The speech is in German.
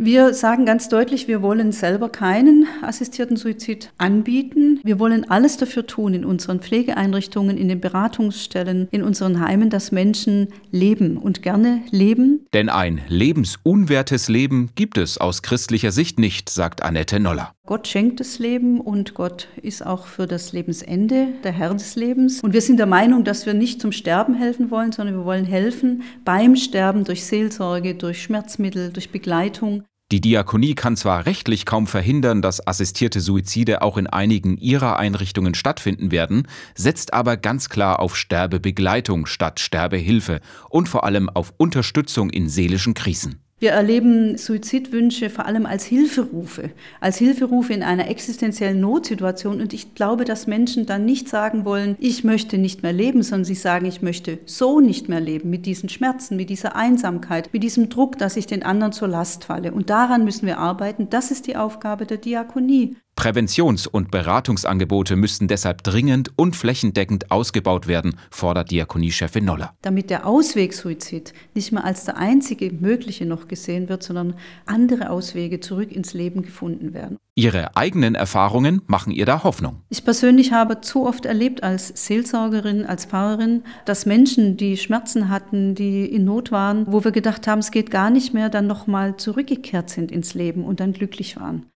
Wir sagen ganz deutlich, wir wollen selber keinen assistierten Suizid anbieten. Wir wollen alles dafür tun in unseren Pflegeeinrichtungen, in den Beratungsstellen, in unseren Heimen, dass Menschen leben und gerne leben. Denn ein lebensunwertes Leben gibt es aus christlicher Sicht nicht, sagt Annette Noller. Gott schenkt das Leben und Gott ist auch für das Lebensende der Herr des Lebens. Und wir sind der Meinung, dass wir nicht zum Sterben helfen wollen, sondern wir wollen helfen beim Sterben durch Seelsorge, durch Schmerzmittel, durch Begleitung. Die Diakonie kann zwar rechtlich kaum verhindern, dass assistierte Suizide auch in einigen ihrer Einrichtungen stattfinden werden, setzt aber ganz klar auf Sterbebegleitung statt Sterbehilfe und vor allem auf Unterstützung in seelischen Krisen. Wir erleben Suizidwünsche vor allem als Hilferufe, als Hilferufe in einer existenziellen Notsituation. Und ich glaube, dass Menschen dann nicht sagen wollen, ich möchte nicht mehr leben, sondern sie sagen, ich möchte so nicht mehr leben, mit diesen Schmerzen, mit dieser Einsamkeit, mit diesem Druck, dass ich den anderen zur Last falle. Und daran müssen wir arbeiten. Das ist die Aufgabe der Diakonie. Präventions- und Beratungsangebote müssten deshalb dringend und flächendeckend ausgebaut werden, fordert Diakoniechefin Noller. Damit der Auswegsuizid nicht mehr als der einzige mögliche noch gesehen wird, sondern andere Auswege zurück ins Leben gefunden werden. Ihre eigenen Erfahrungen machen ihr da Hoffnung. Ich persönlich habe zu oft erlebt als Seelsorgerin, als Pfarrerin, dass Menschen, die Schmerzen hatten, die in Not waren, wo wir gedacht haben, es geht gar nicht mehr, dann nochmal zurückgekehrt sind ins Leben und dann glücklich waren.